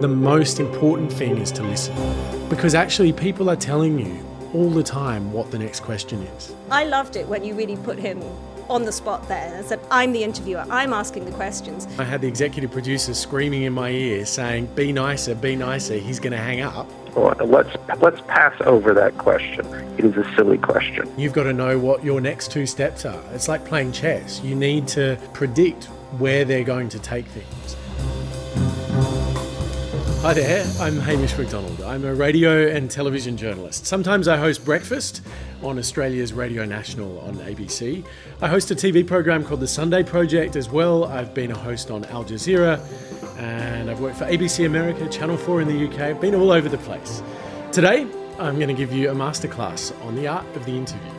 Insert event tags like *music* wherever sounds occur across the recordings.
the most important thing is to listen. Because actually, people are telling you all the time what the next question is. I loved it when you really put him on the spot there and said, I'm the interviewer, I'm asking the questions. I had the executive producer screaming in my ear saying, Be nicer, be nicer, he's going to hang up. Well, let's let's pass over that question. It is a silly question. You've got to know what your next two steps are. It's like playing chess. You need to predict where they're going to take things. Hi there, I'm Hamish Macdonald. I'm a radio and television journalist. Sometimes I host breakfast on Australia's Radio National on ABC. I host a TV program called The Sunday Project as well. I've been a host on Al Jazeera and I've worked for ABC America, Channel 4 in the UK. I've been all over the place. Today, I'm going to give you a masterclass on the art of the interview.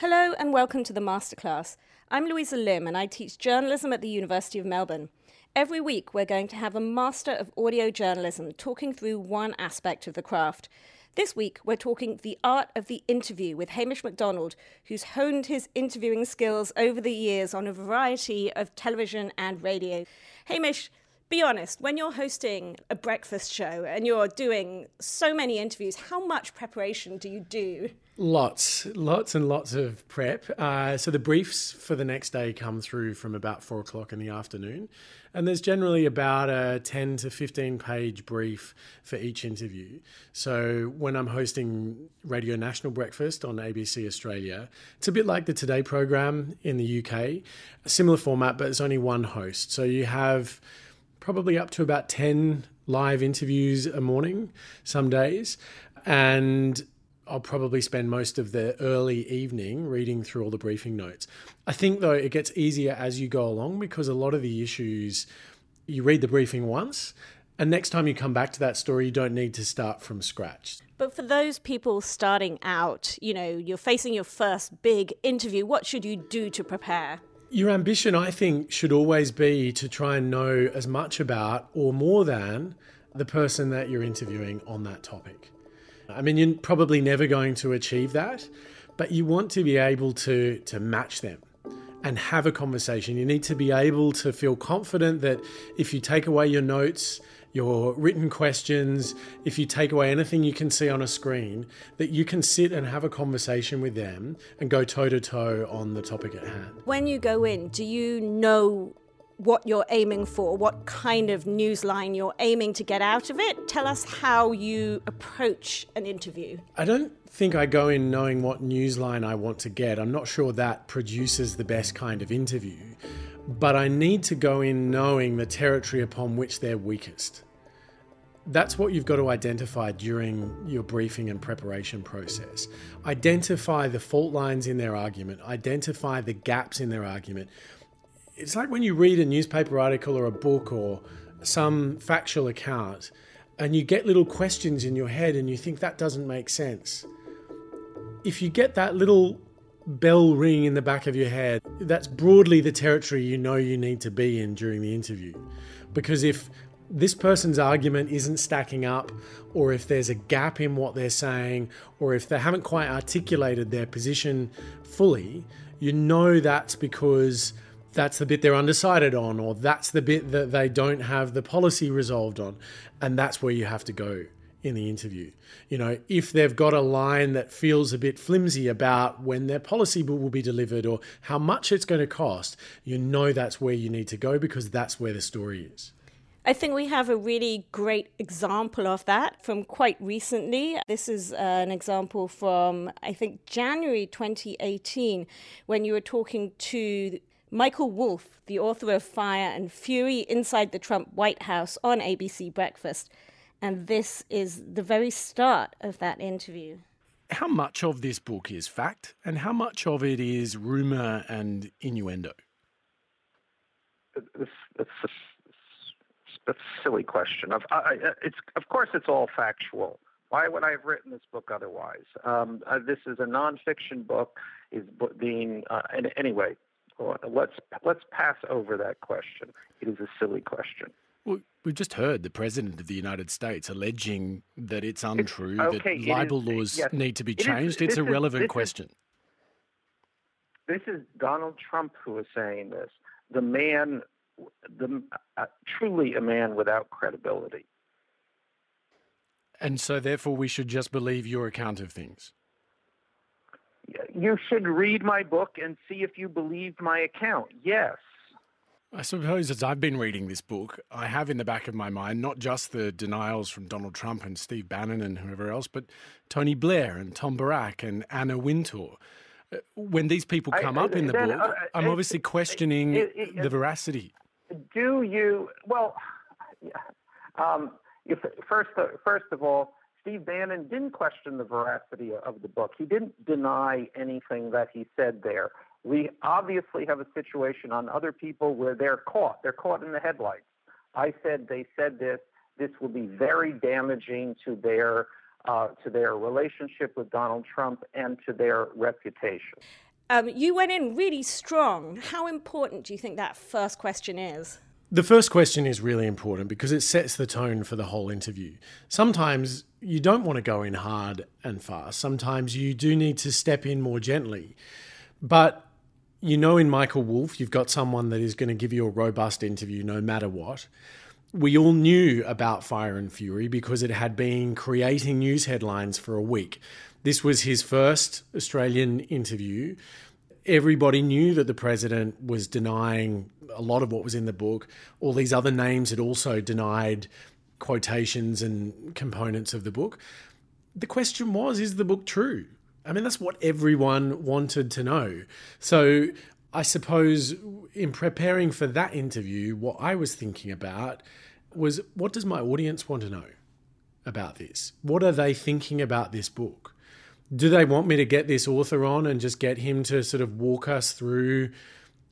Hello and welcome to the masterclass. I'm Louisa Lim and I teach journalism at the University of Melbourne. Every week, we're going to have a master of audio journalism talking through one aspect of the craft. This week, we're talking the art of the interview with Hamish Macdonald, who's honed his interviewing skills over the years on a variety of television and radio. Hamish, be honest, when you're hosting a breakfast show and you're doing so many interviews, how much preparation do you do? Lots, lots and lots of prep. Uh, so the briefs for the next day come through from about four o'clock in the afternoon. And there's generally about a 10 to 15 page brief for each interview. So when I'm hosting Radio National Breakfast on ABC Australia, it's a bit like the Today program in the UK, a similar format, but it's only one host. So you have probably up to about 10 live interviews a morning some days. And I'll probably spend most of the early evening reading through all the briefing notes. I think, though, it gets easier as you go along because a lot of the issues you read the briefing once, and next time you come back to that story, you don't need to start from scratch. But for those people starting out, you know, you're facing your first big interview, what should you do to prepare? Your ambition, I think, should always be to try and know as much about or more than the person that you're interviewing on that topic. I mean, you're probably never going to achieve that, but you want to be able to, to match them and have a conversation. You need to be able to feel confident that if you take away your notes, your written questions, if you take away anything you can see on a screen, that you can sit and have a conversation with them and go toe to toe on the topic at hand. When you go in, do you know what you're aiming for, what kind of newsline you're aiming to get out of it. Tell us how you approach an interview. I don't think I go in knowing what newsline I want to get. I'm not sure that produces the best kind of interview. But I need to go in knowing the territory upon which they're weakest. That's what you've got to identify during your briefing and preparation process. Identify the fault lines in their argument, identify the gaps in their argument it's like when you read a newspaper article or a book or some factual account and you get little questions in your head and you think that doesn't make sense. If you get that little bell ring in the back of your head, that's broadly the territory you know you need to be in during the interview. Because if this person's argument isn't stacking up, or if there's a gap in what they're saying, or if they haven't quite articulated their position fully, you know that's because that's the bit they're undecided on, or that's the bit that they don't have the policy resolved on. And that's where you have to go in the interview. You know, if they've got a line that feels a bit flimsy about when their policy will be delivered or how much it's going to cost, you know that's where you need to go because that's where the story is. I think we have a really great example of that from quite recently. This is uh, an example from, I think, January 2018, when you were talking to Michael Wolff, the author of Fire and Fury Inside the Trump White House on ABC Breakfast. And this is the very start of that interview. How much of this book is fact and how much of it is rumor and innuendo? It's, it's, a, a silly question. Of, I, it's, of course, it's all factual. Why would I have written this book otherwise? Um, uh, this is a nonfiction book. Is being uh, anyway let's let's pass over that question. It is a silly question. Well, we've just heard the president of the United States alleging that it's untrue it's, okay, that libel is, laws yes, need to be changed. Is, it's a relevant is, question. This is Donald Trump who is saying this. The man the uh, truly a man without credibility. And so, therefore, we should just believe your account of things. You should read my book and see if you believe my account. Yes. I suppose as I've been reading this book, I have in the back of my mind not just the denials from Donald Trump and Steve Bannon and whoever else, but Tony Blair and Tom Barrack and Anna Wintour. Uh, when these people come I, up in the then, book, uh, I'm obviously questioning it, it, it, the veracity. Do you? Well, *sighs* um, if, first, uh, first of all, Steve Bannon didn't question the veracity of the book. He didn't deny anything that he said there. We obviously have a situation on other people where they're caught. They're caught in the headlights. I said they said this. This will be very damaging to their uh, to their relationship with Donald Trump and to their reputation. Um, you went in really strong. How important do you think that first question is? The first question is really important because it sets the tone for the whole interview. Sometimes you don't want to go in hard and fast. Sometimes you do need to step in more gently. But you know, in Michael Wolff, you've got someone that is going to give you a robust interview no matter what. We all knew about Fire and Fury because it had been creating news headlines for a week. This was his first Australian interview. Everybody knew that the president was denying a lot of what was in the book. All these other names had also denied quotations and components of the book. The question was is the book true? I mean, that's what everyone wanted to know. So I suppose in preparing for that interview, what I was thinking about was what does my audience want to know about this? What are they thinking about this book? Do they want me to get this author on and just get him to sort of walk us through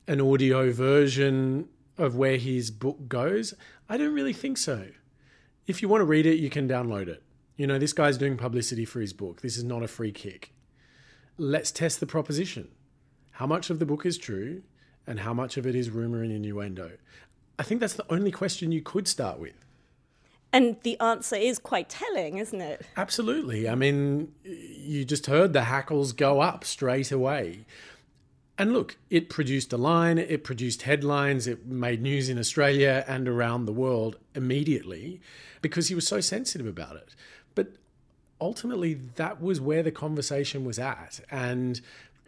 an audio version of where his book goes? I don't really think so. If you want to read it, you can download it. You know, this guy's doing publicity for his book. This is not a free kick let's test the proposition. How much of the book is true and how much of it is rumor and innuendo? I think that's the only question you could start with. And the answer is quite telling, isn't it? Absolutely. I mean, you just heard the hackles go up straight away. And look, it produced a line, it produced headlines, it made news in Australia and around the world immediately because he was so sensitive about it. But ultimately that was where the conversation was at. And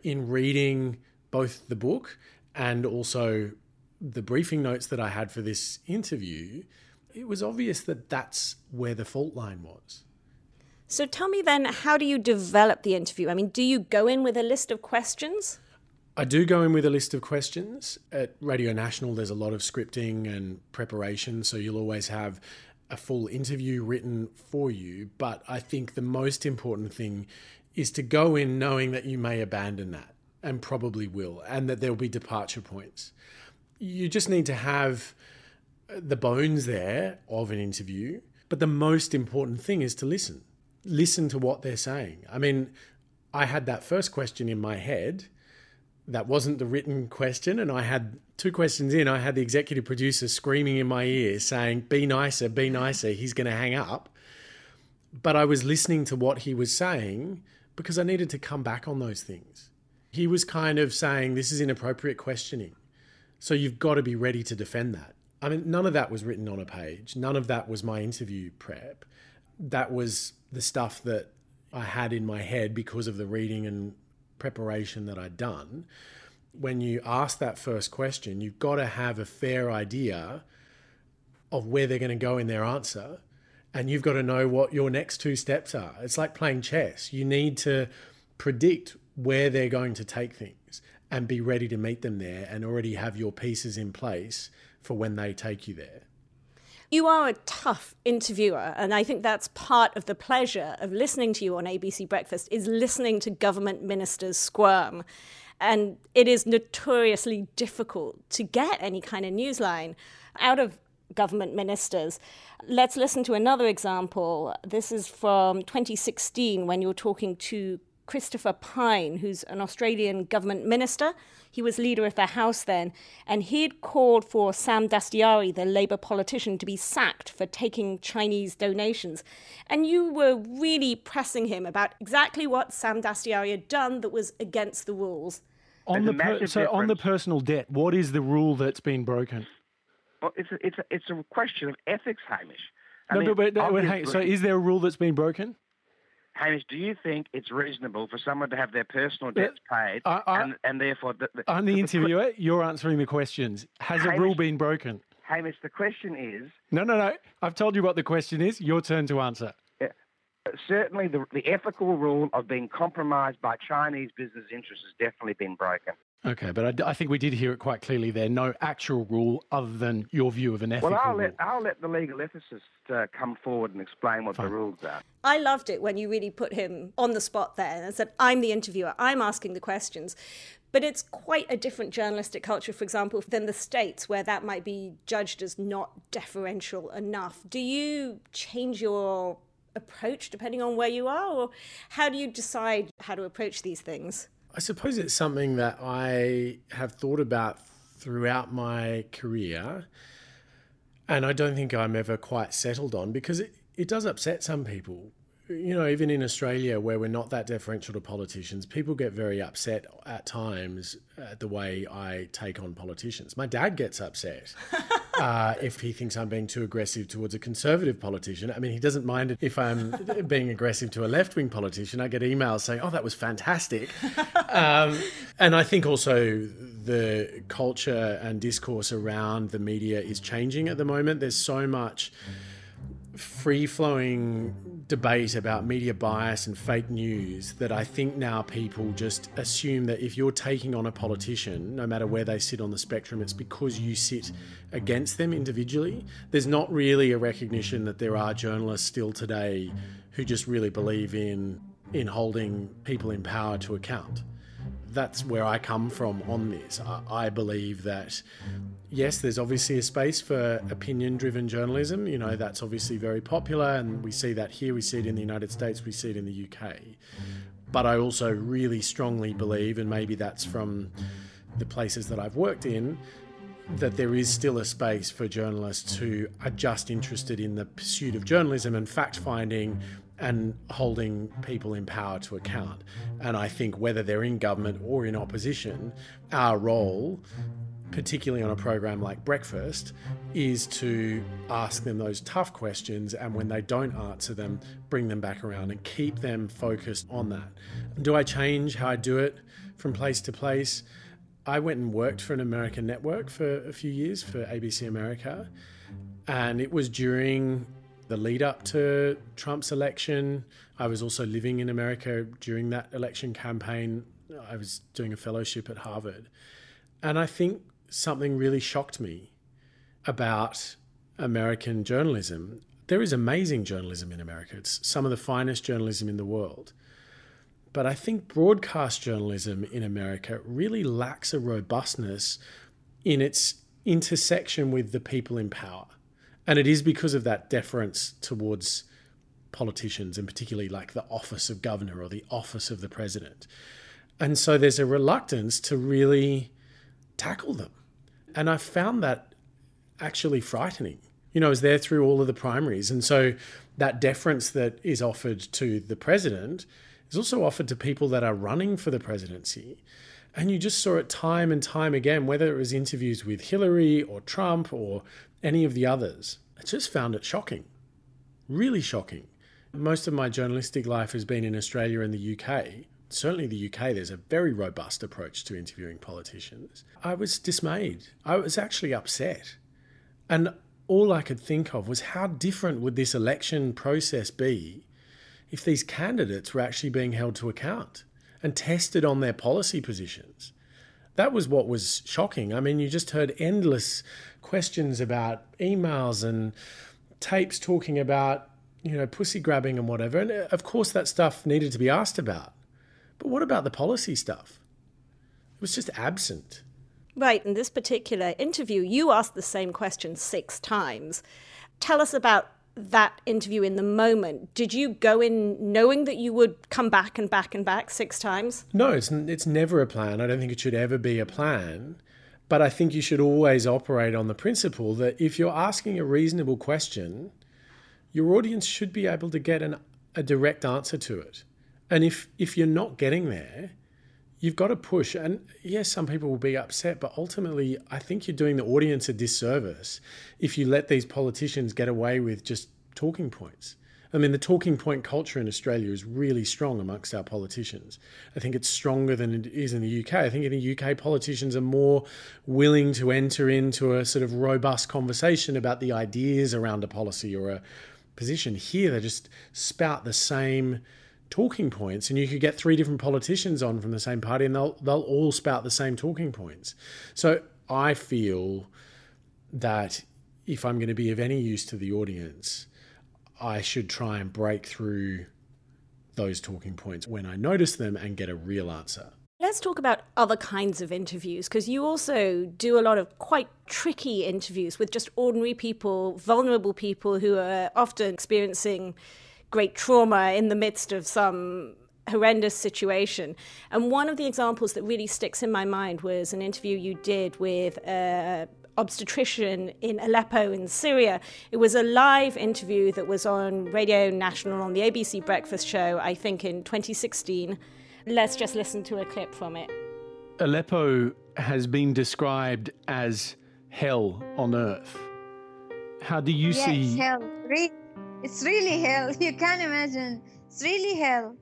in reading both the book and also the briefing notes that I had for this interview, it was obvious that that's where the fault line was. So tell me then, how do you develop the interview? I mean, do you go in with a list of questions? I do go in with a list of questions. At Radio National, there's a lot of scripting and preparation, so you'll always have a full interview written for you. But I think the most important thing is to go in knowing that you may abandon that and probably will, and that there'll be departure points. You just need to have the bones there of an interview. But the most important thing is to listen. Listen to what they're saying. I mean, I had that first question in my head that wasn't the written question. And I had two questions in, I had the executive producer screaming in my ear saying, Be nicer, be nicer, he's going to hang up. But I was listening to what he was saying because I needed to come back on those things. He was kind of saying, This is inappropriate questioning. So you've got to be ready to defend that. I mean, none of that was written on a page. None of that was my interview prep. That was the stuff that I had in my head because of the reading and preparation that I'd done, when you ask that first question, you've got to have a fair idea of where they're going to go in their answer. And you've got to know what your next two steps are. It's like playing chess. You need to predict where they're going to take things and be ready to meet them there and already have your pieces in place for when they take you there. You are a tough interviewer, and I think that's part of the pleasure of listening to you on ABC Breakfast is listening to government ministers squirm. And it is notoriously difficult to get any kind of newsline out of government ministers. Let's listen to another example. This is from 2016 when you're talking to Christopher Pyne, who's an Australian government minister. He was leader of the House then, and he'd called for Sam Dastyari, the Labor politician, to be sacked for taking Chinese donations. And you were really pressing him about exactly what Sam Dastyari had done that was against the rules. On the per- so on the personal debt, what is the rule that's been broken? Well, it's a, it's a, it's a question of ethics, Hamish. I no, mean, but, but wait, hang- so is there a rule that's been broken? Hamish, do you think it's reasonable for someone to have their personal debts paid I- I- and, and therefore... The, the, I'm the the- interviewer. You're answering the questions. Has a rule been broken? Hamish, the question is, No, no, no. I've told you what the question is. Your turn to answer. Certainly the, the ethical rule of being compromised by Chinese business interests has definitely been broken. Okay, but I think we did hear it quite clearly there. No actual rule other than your view of an ethical Well, I'll rule. let, I'll let the legal ethicist uh, come forward and explain what the rules are. I loved it when you really put him on the spot there and said, I'm the interviewer, I'm asking the questions. But it's quite a different journalistic culture, for example, than the States, where that might be judged as not deferential enough. Do you change your approach depending on where you are? Or how do you decide how to approach these things? I suppose it's something that I have thought about throughout my career, and I don't think I'm ever quite settled on because it, it does upset some people. You know, even in Australia, where we're not that deferential to politicians, people get very upset at times at the way I take on politicians. My dad gets upset *laughs* uh, if he thinks I'm being too aggressive towards a conservative politician. I mean, he doesn't mind if I'm *laughs* being aggressive to a left wing politician. I get emails saying, oh, that was fantastic. *laughs* um, and I think also the culture and discourse around the media is changing at the moment. There's so much free flowing debate about media bias and fake news that I think now people just assume that if you're taking on a politician, no matter where they sit on the spectrum, it's because you sit against them individually. There's not really a recognition that there are journalists still today who just really believe in in holding people in power to account that's where I come from on this. I, believe that, yes, there's obviously a space for opinion driven journalism. You know, that's obviously very popular, and we see that here, we see it in the United States, we see it in the UK. But I also really strongly believe, and maybe that's from the places that I've worked in, that there is still a space for journalists who are just interested in the pursuit of journalism and fact finding and holding people in power to account. And I think whether they're in government or in opposition, our role, particularly on a program like Breakfast, is to ask them those tough questions and when they don't answer them, bring them back around and keep them focused on that. Do I change how I do it from place to place? I went and worked for an American network for a few years for ABC America. And it was during the lead up to Trump's election. I was also living in America during that election campaign. I was doing a fellowship at Harvard. And I think something really shocked me about American journalism. There is amazing journalism in America, it's some of the finest journalism in the world. But I think broadcast journalism in America really lacks a robustness in its intersection with the people in power. And it is because of that deference towards politicians, and particularly like the office of governor or the office of the president. And so there's a reluctance to really tackle them. And I found that actually frightening. You know, I was there through all of the primaries. And so that deference that is offered to the president is also offered to people that are running for the presidency. And you just saw it time and time again, whether it was interviews with Hillary or Trump or any of the others. I just found it shocking, really shocking. Most of my journalistic life has been in Australia and the UK. Certainly, the UK, there's a very robust approach to interviewing politicians. I was dismayed. I was actually upset. And all I could think of was how different would this election process be if these candidates were actually being held to account and tested on their policy positions? That was what was shocking. I mean, you just heard endless questions about emails and tapes talking about, you know, pussy grabbing and whatever. And uh, of course, that stuff needed to be asked about. But what about the policy stuff? It was just absent. Right, in this particular interview, you asked the same question six times. Tell us about that interview in the moment. Did you go in knowing that you would come back and back and back six times? No, it's, it's never a plan. I don't think it should ever be a plan. But I think you should always operate on the principle that if you're asking a reasonable question, your audience should be able to get an, a direct answer to it. And if, if you're not getting there, you've got to push. And yes, some people will be upset, but ultimately, I think you're doing the audience a disservice if you let these politicians get away with just talking points. I mean, the talking point culture in Australia is really strong amongst our politicians. I think it's stronger than it is in the UK. I think in the UK, politicians are more willing to enter into a sort of robust conversation about the ideas around a policy or a position. Here, they just spout the same talking points, and you could get three different politicians on from the same party, and they'll they'll all spout the same talking points. So I feel that if I'm going to be of any use to the audience, I should try and break through those talking points when I notice them and get a real answer. Let's talk about other kinds of interviews because you also do a lot of quite tricky interviews with just ordinary people, vulnerable people who are often experiencing great trauma in the midst of some horrendous situation. And one of the examples that really sticks in my mind was an interview you did with a obstetrician in Aleppo in Syria. It was a live interview that was on Radio National on the ABC Breakfast Show, I think in 2016. Let's just listen to a clip from it. Aleppo has been described as hell on earth. How do you yes, see hell? Re- it's really hell. *laughs* You can't imagine. It's really hell.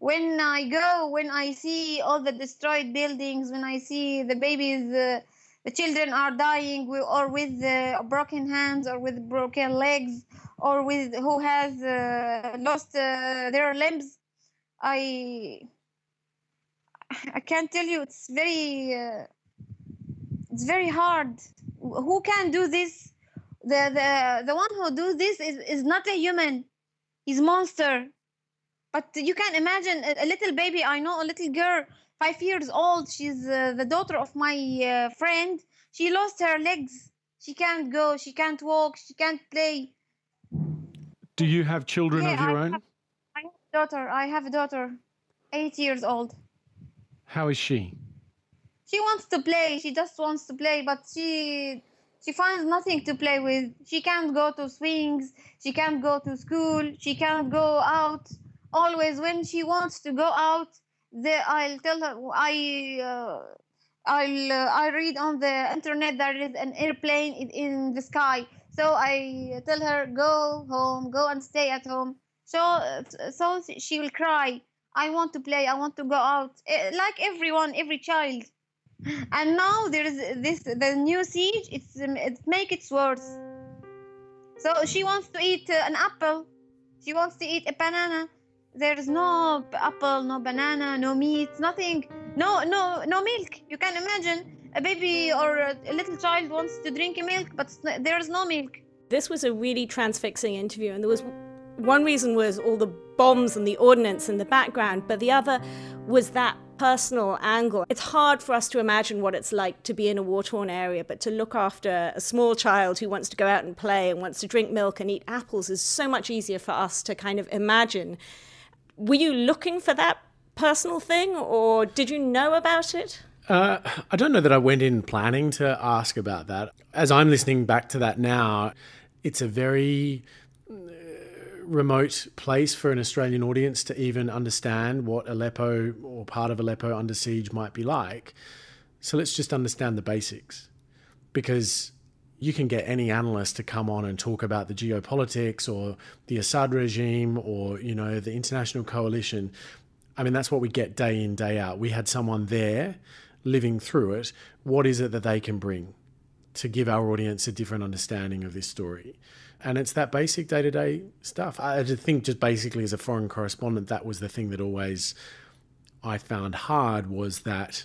When I go, when I see all the destroyed buildings, when I see the babies, uh, the children are dying, or with uh, broken hands, or with broken legs, or with who has uh, lost uh, their limbs i i can't tell you it's very uh, it's very hard. Who can do this? The the the one who do this is is not a human. He's monster but you can imagine a, a little baby i know a little girl five years old she's uh, the daughter of my uh, friend she lost her legs she can't go she can't walk she can't play do you have children Yeah, of your I own? have- I have a daughter. I have a daughter, eight years old. How is she? She wants to play. She just wants to play, but she she finds nothing to play with. She can't go to swings. She can't go to school. She can't go out. Always when she wants to go out, the, I'll tell her I uh, I'll uh, I read on the internet there is an airplane in, the sky. So I tell her go home, go and stay at home. So so she will cry. I want to play. I want to go out. Eh, Like everyone, every child. *laughs* And now there is this the new siege. It's um, it make it worse. So she wants to eat uh, an apple. She wants to eat a banana. There is no apple, no banana, no meat, nothing. No, no, no milk. You can imagine a baby or a, little child wants to drink milk, but there is no milk. This was a really transfixing interview, and there was one reason was all the bombs and the ordnance in the background, but the other was that personal angle. It's hard for us to imagine what it's like to be in a war torn area, but to look after a small child who wants to go out and play and wants to drink milk and eat apples is so much easier for us to kind of imagine. Were you looking for that personal thing, or did you know about it? Uh, I don't know that I went in planning to ask about that. As I'm listening back to that now, it's a very uh, remote place for an Australian audience to even understand what Aleppo or part of Aleppo under siege might be like. So let's just understand the basics. Because you can get any analyst to come on and talk about the geopolitics or the Assad regime or, you know, the international coalition. I mean, that's what we get day in, day out. We had someone there living through it. What is it that they can bring to give our audience a different understanding of this story? And it's that basic day to day stuff. I think, just basically, as a foreign correspondent, that was the thing that always I found hard was that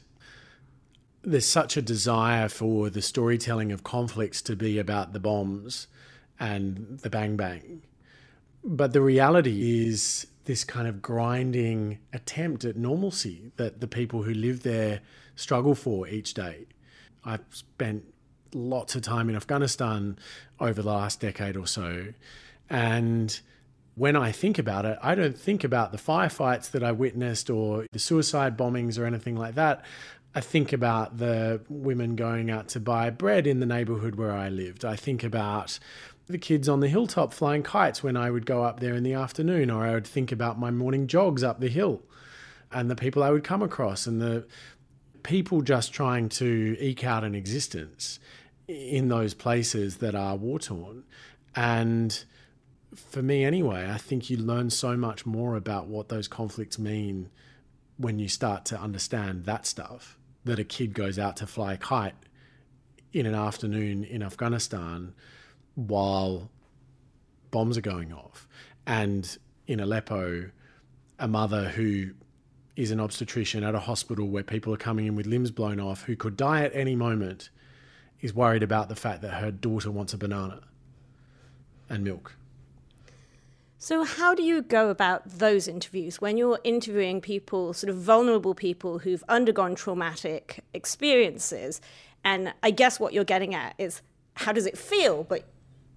there's such a desire for the storytelling of conflicts to be about the bombs and the bang bang. But the reality is this kind of grinding attempt at normalcy that the people who live there struggle for each day. I've spent lots of time in Afghanistan over the last decade or so. And when I think about it, I don't think about the firefights that I witnessed or the suicide bombings or anything like that. I think about the women going out to buy bread in the neighborhood where I lived. I think about the kids on the hilltop flying kites when I would go up there in the afternoon, or I would think about my morning jogs up the hill. and the people I would come across and the people just trying to eke out an existence in those places that are war torn. And for me, anyway, I think you learn so much more about what those conflicts mean when you start to understand that stuff. That a kid goes out to fly a kite in an afternoon in Afghanistan while bombs are going off. And in Aleppo, a mother who is an obstetrician at a hospital where people are coming in with limbs blown off who could die at any moment is worried about the fact that her daughter wants a banana and milk. So, how do you go about those interviews when you're interviewing people, sort of vulnerable people who've undergone traumatic experiences? And I guess what you're getting at is how does it feel? But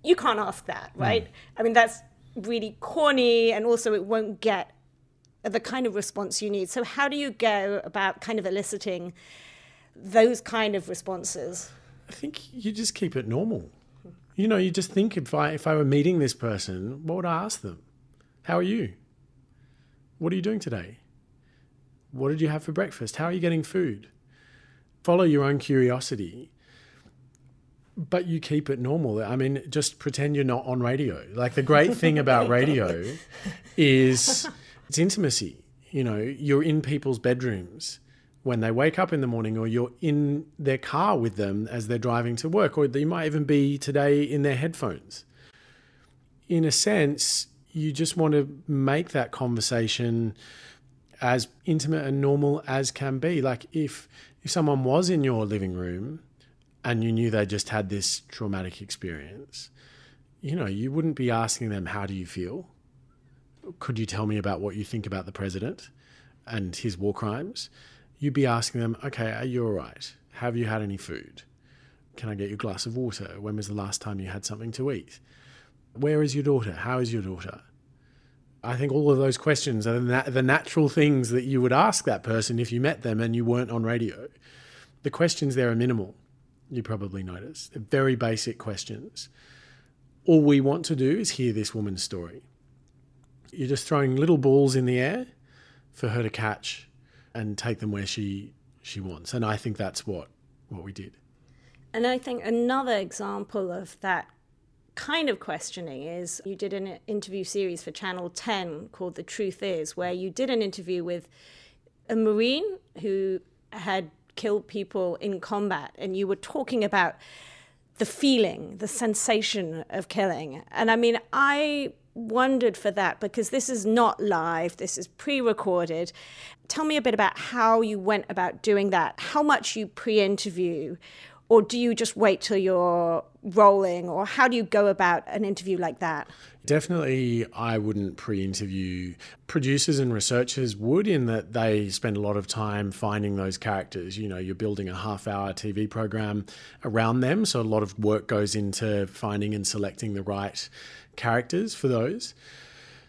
you can't ask that, hmm. right? Mm. I mean, that's really corny, and also it won't get the kind of response you need. So, how do you go about kind of eliciting those kind of responses? I think you just keep it normal. You know, you just think if I if I were meeting this person, what would I ask them? How are you? What are you doing today? What did you have for breakfast? How are you getting food? Follow your own curiosity but you keep it normal. I mean, just pretend you're not on radio. Like the great thing about *laughs* radio is it's intimacy. You know, you're in people's bedrooms when they wake up in the morning, or you're in their car with them as they're driving to work, or you might even be today in their headphones. In a sense, you just want to make that conversation as intimate and normal as can be. Like if if someone was in your living room and you knew they just had this traumatic experience, you know, you wouldn't be asking them, How do you feel? Could you tell me about what you think about the president and his war crimes? You'd be asking them, Okay, are you all right? Have you had any food? Can I get you a glass of water? When was the last time you had something to eat? Where is your daughter? How is your daughter? I think all of those questions are the natural things that you would ask that person if you met them and you weren't on radio. The questions there are minimal you probably notice. They're very basic questions. All we want to do is hear this woman's story. You're just throwing little balls in the air for her to catch and take them where she she wants. And I think that's what what we did. And I think another example of that kind of questioning is you did an interview series for Channel 10 called The Truth Is, where you did an interview with a Marine who had killed people in combat, and you were talking about the feeling, the sensation of killing. And I mean, I wondered for that because this is not live, this is pre recorded. Tell me a bit about how you went about doing that, how much you pre interview, or do you just wait till you're rolling, or how do you go about an interview like that? Definitely, I wouldn't pre interview. Producers and researchers would, in that they spend a lot of time finding those characters. You know, you're building a half hour TV program around them. So a lot of work goes into finding and selecting the right characters for those.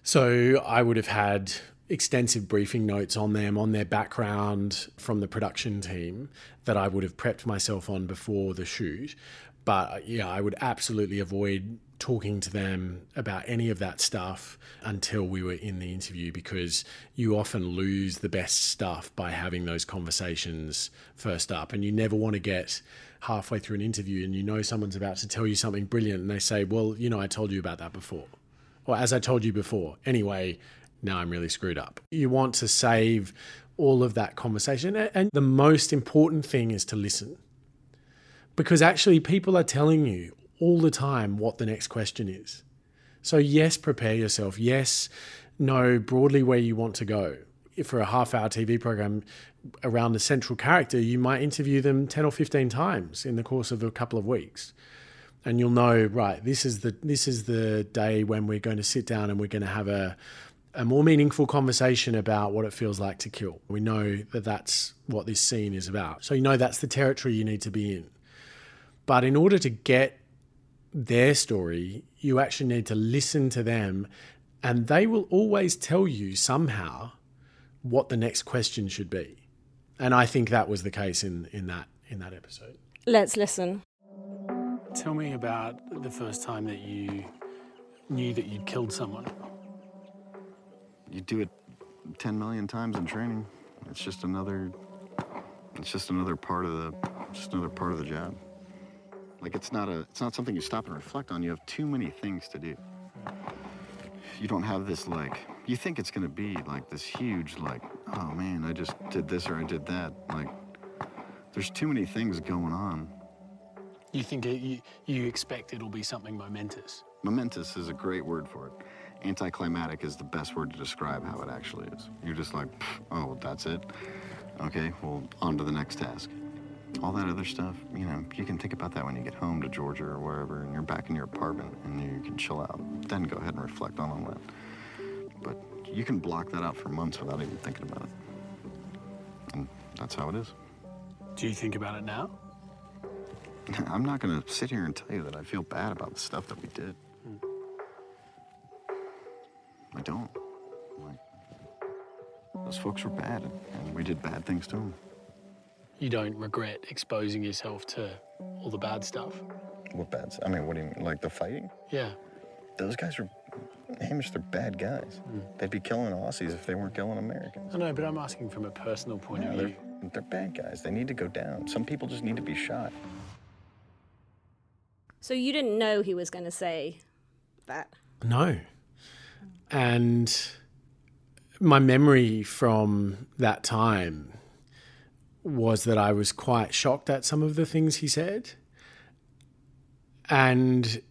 So I would have had extensive briefing notes on them, on their background from the production team that I would have prepped myself on before the shoot. But yeah, I would absolutely avoid talking to them about any of that stuff until we were in the interview because you often lose the best stuff by having those conversations first up. And you never want to get halfway through an interview and you know someone's about to tell you something brilliant and they say, Well, you know, I told you about that before. Or as I told you before. Anyway, now I'm really screwed up. You want to save all of that conversation. And the most important thing is to listen. Because actually, people are telling you all the time what the next question is. So, yes, prepare yourself. Yes, know broadly where you want to go. If for a half hour TV program around a central character, you might interview them 10 or 15 times in the course of a couple of weeks. And you'll know, right, this is the this is the day when we're going to sit down and we're going to have a a more meaningful conversation about what it feels like to kill. We know that that's what this scene is about. So you know that's the territory you need to be in. But in order to get their story, you actually need to listen to them, and they will always tell you somehow what the next question should be. And I think that was the case in, in that in that episode. Let's listen. Tell me about the first time that you knew that you'd killed someone. You do it 10 million times in training. It's just another it's just another part of the just another part of the job. Like it's not a it's not something you stop and reflect on. You have too many things to do. You don't have this like you think it's going to be like this huge like oh man, I just did this or I did that. Like there's too many things going on. You think it, you, you expect it'll be something momentous? Momentous is a great word for it. Anticlimactic is the best word to describe how it actually is. You're just like, oh, that's it. Okay, well, on to the next task. All that other stuff, you know, you can think about that when you get home to Georgia or wherever, and you're back in your apartment and you can chill out. Then go ahead and reflect on all that. You can block that out for months without even thinking about it. And that's how it is. Do you think about it now? *laughs* I'm not going to sit here and tell you that I feel bad about the stuff that we did. Hmm. I don't. Like, those folks were bad, and we did bad things to them. You don't regret exposing yourself to all the bad stuff? What bad? I mean, what do you mean? Like the fighting? Yeah. Those guys are, Hamish, they're bad guys. Hmm. They'd be killing Aussies if they weren't killing Americans. I know, but I'm asking from a personal point Yeah, of they're, view. they're bad guys. They need to go down. Some people just need to be shot. So you didn't know he was going to say that. No. And my memory from that time was that I was quite shocked at some of the things he said. And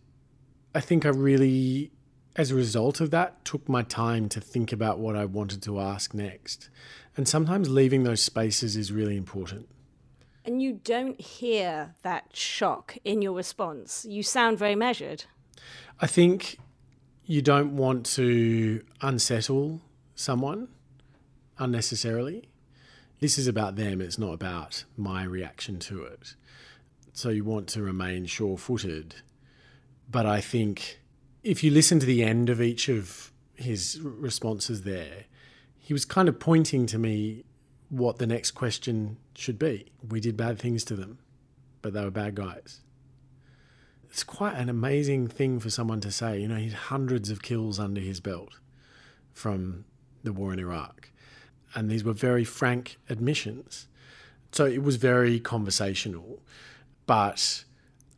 I think I really, as a result of that, took my time to think about what I wanted to ask next. And sometimes leaving those spaces is really important. And you don't hear that shock in your response. You sound very measured. I think you don't want to unsettle someone unnecessarily. This is about them, it's not about my reaction to it. So you want to remain sure footed. But I think if you listen to the end of each of his responses there, he was kind of pointing to me what the next question should be. We did bad things to them, but they were bad guys it's quite an amazing thing for someone to say. You know, he had hundreds of kills under his belt from the war in Iraq. And these were very frank admissions. So it was very conversational. But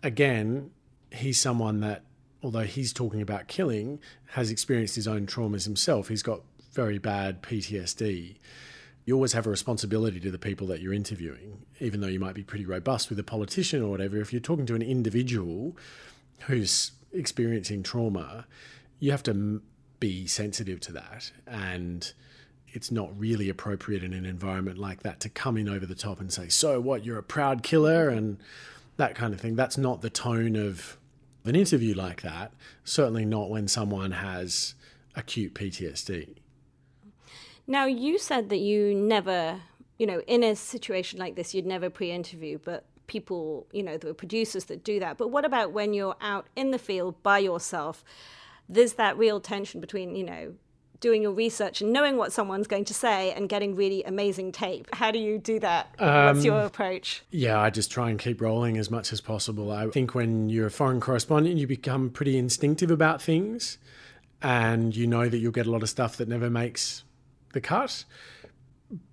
again, he's someone that, although he's talking about killing, has experienced his own traumas himself. He's got very bad PTSD. You always have a responsibility to the people that you're interviewing, even though you might be pretty robust with a politician or whatever. If you're talking to an individual who's experiencing trauma, you have to be sensitive to that. And it's not really appropriate in an environment like that to come in over the top and say, So what, you're a proud killer? And that kind of thing. That's not the tone of an interview like that. Certainly not when someone has acute PTSD. Now, you said that you never, you know, in a situation like this, you'd never pre interview, but people, you know, there are producers that do that. But what about when you're out in the field by yourself? There's that real tension between, you know, doing your research and knowing what someone's going to say and getting really amazing tape. How do you do that? What's your um, approach? Yeah, I just try and keep rolling as much as possible. I think when you're a foreign correspondent, you become pretty instinctive about things and you know that you'll get a lot of stuff that never makes the cut.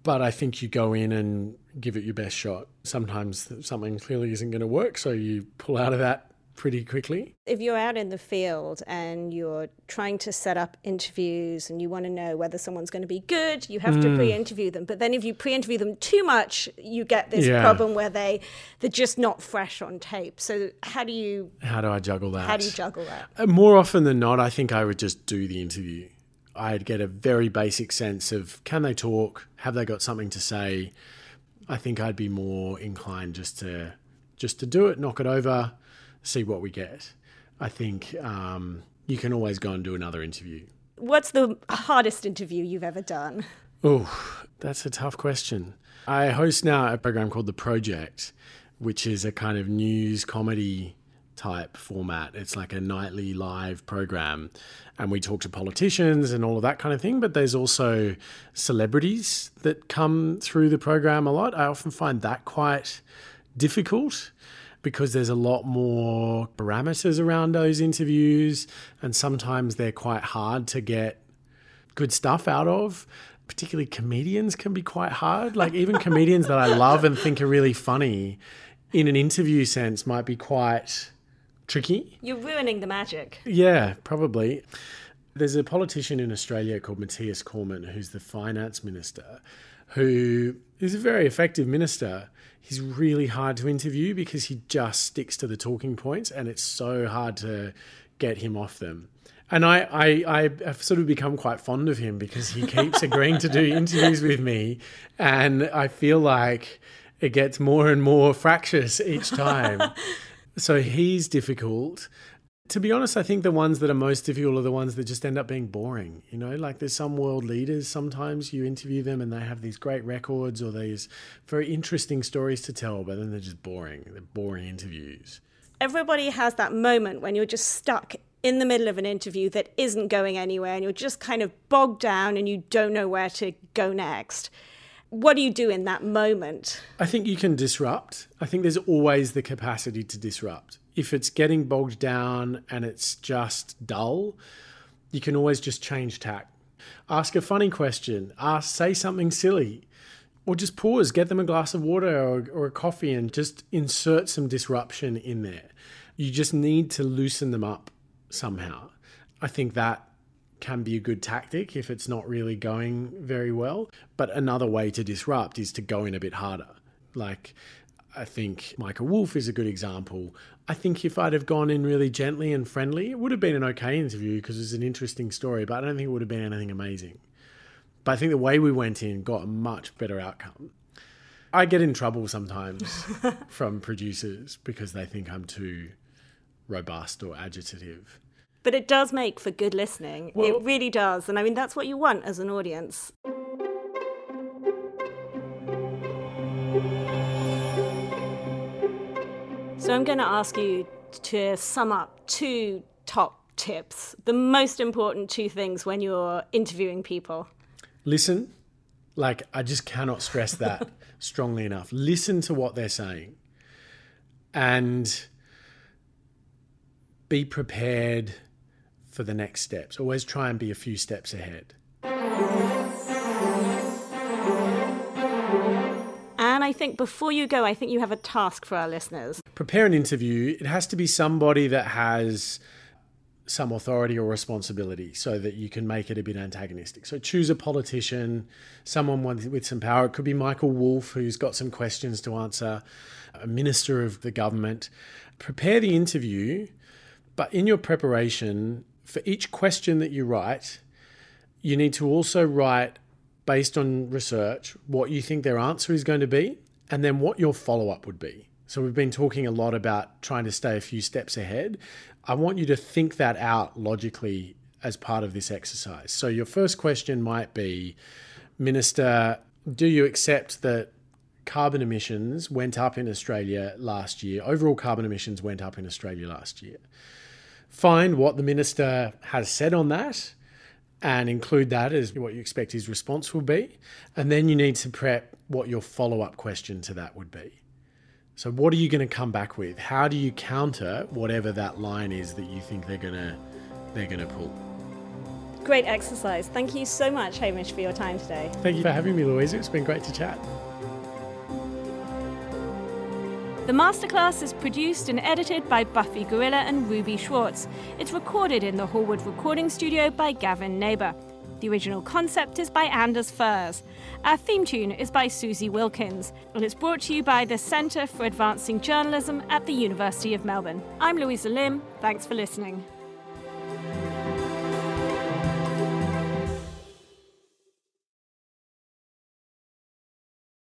But I think you go in and give it your best shot. Sometimes something clearly isn't going to work, so you pull out of that pretty quickly. If you're out in the field and you're trying to set up interviews and you want to know whether someone's going to be good, you have to pre-interview them. But then if you pre-interview them too much, you get this Yeah. problem where they they're just not fresh on tape. So how do you How do I juggle that? how do you juggle that? Uh, More often than not, I think I would just do the interview. I'd get a very basic sense of can they talk? Have they got something to say? I think I'd be more inclined just to just to do it, knock it over, see what we get. I think um, you can always go and do another interview. What's the hardest interview you've ever done? Oh, that's a tough question. I host now a program called The Project, which is a kind of news comedy type format. It's like a nightly live program, and we talk to politicians and all of that kind of thing. But there's also celebrities that come through the program a lot. I often find that quite difficult because there's a lot more parameters around those interviews, and sometimes they're quite hard to get good stuff out of. particularly comedians can be quite hard. Like even *laughs* comedians that I love and think are really funny in an interview sense might be quite tricky. You're ruining the magic. Yeah, probably. There's a politician in Australia called Mathias Cormann, who's the finance minister, who is a very effective minister. He's really hard to interview because he just sticks to the talking points and it's so hard to get him off them. And I, I, I have sort of become quite fond of him because he keeps agreeing to do *laughs* interviews with me. And I feel like it gets more and more fractious each time. *laughs* so he's difficult. To be honest, I think the ones that are most difficult are the ones that just end up being boring. You know, like there's some world leaders, sometimes you interview them and they have these great records or these very interesting stories to tell, but then they're just boring. They're boring interviews. Everybody has that moment when you're just stuck in the middle of an interview that isn't going anywhere and you're just kind of bogged down and you don't know where to go next. What do you do in that moment? I think you can disrupt. I think there's always the capacity to disrupt if it's getting bogged down and it's just dull, you can always just change tack. Ask a funny question, ask, say something silly, or just pause, get them a glass of water or, or a coffee and just insert some disruption in there. You just need to loosen them up somehow. I think that can be a good tactic if it's not really going very well. But another way to disrupt is to go in a bit harder. Like I think Michael Wolff is a good example. I think if I'd have gone in really gently and friendly, it would have been an okay interview because it's an interesting story, but I don't think it would have been anything amazing. But I think the way we went in got a much better outcome. I get in trouble sometimes *laughs* from producers because they think I'm too robust or agitative. But it does make for good listening. Well, it really does. And I mean, that's what you want as an audience. So I'm going to ask you to sum up two top tips, the most important two things when you're interviewing people. Listen, like I just cannot stress that *laughs* strongly enough. Listen to what they're saying and be prepared for the next steps. Always try and be a few steps ahead. And I think before you go, I think you have a task for our listeners. Prepare an interview. It has to be somebody that has some authority or responsibility so that you can make it a bit antagonistic. So choose a politician, someone with, some power. It could be Michael Wolff, who's got some questions to answer, a minister of the government. Prepare the interview, but in your preparation, for each question that you write, you need to also write based on research what you think their answer is going to be and then what your follow up would be. So, we've been talking a lot about trying to stay a few steps ahead. I want you to think that out logically as part of this exercise. So, your first question might be Minister, do you accept that carbon emissions went up in Australia last year? Overall carbon emissions went up in Australia last year. Find what the minister has said on that and include that as what you expect his response will be. And then you need to prep what your follow up question to that would be. So, what are you going to come back with? How do you counter whatever that line is that you think they're going to they're going to pull? Great exercise. Thank you so much, Hamish, for your time today. Thank you for having me, Louisa. It's been great to chat. The masterclass is produced and edited by Buffy Gorilla and Ruby Schwartz. It's recorded in the Hallwood Recording Studio by Gavin Neighbour. The original concept is by Anders Furs. Our theme tune is by Susie Wilkins, and it's brought to you by the Centre for Advancing Journalism at the University of Melbourne. I'm Louisa Lim. Thanks for listening.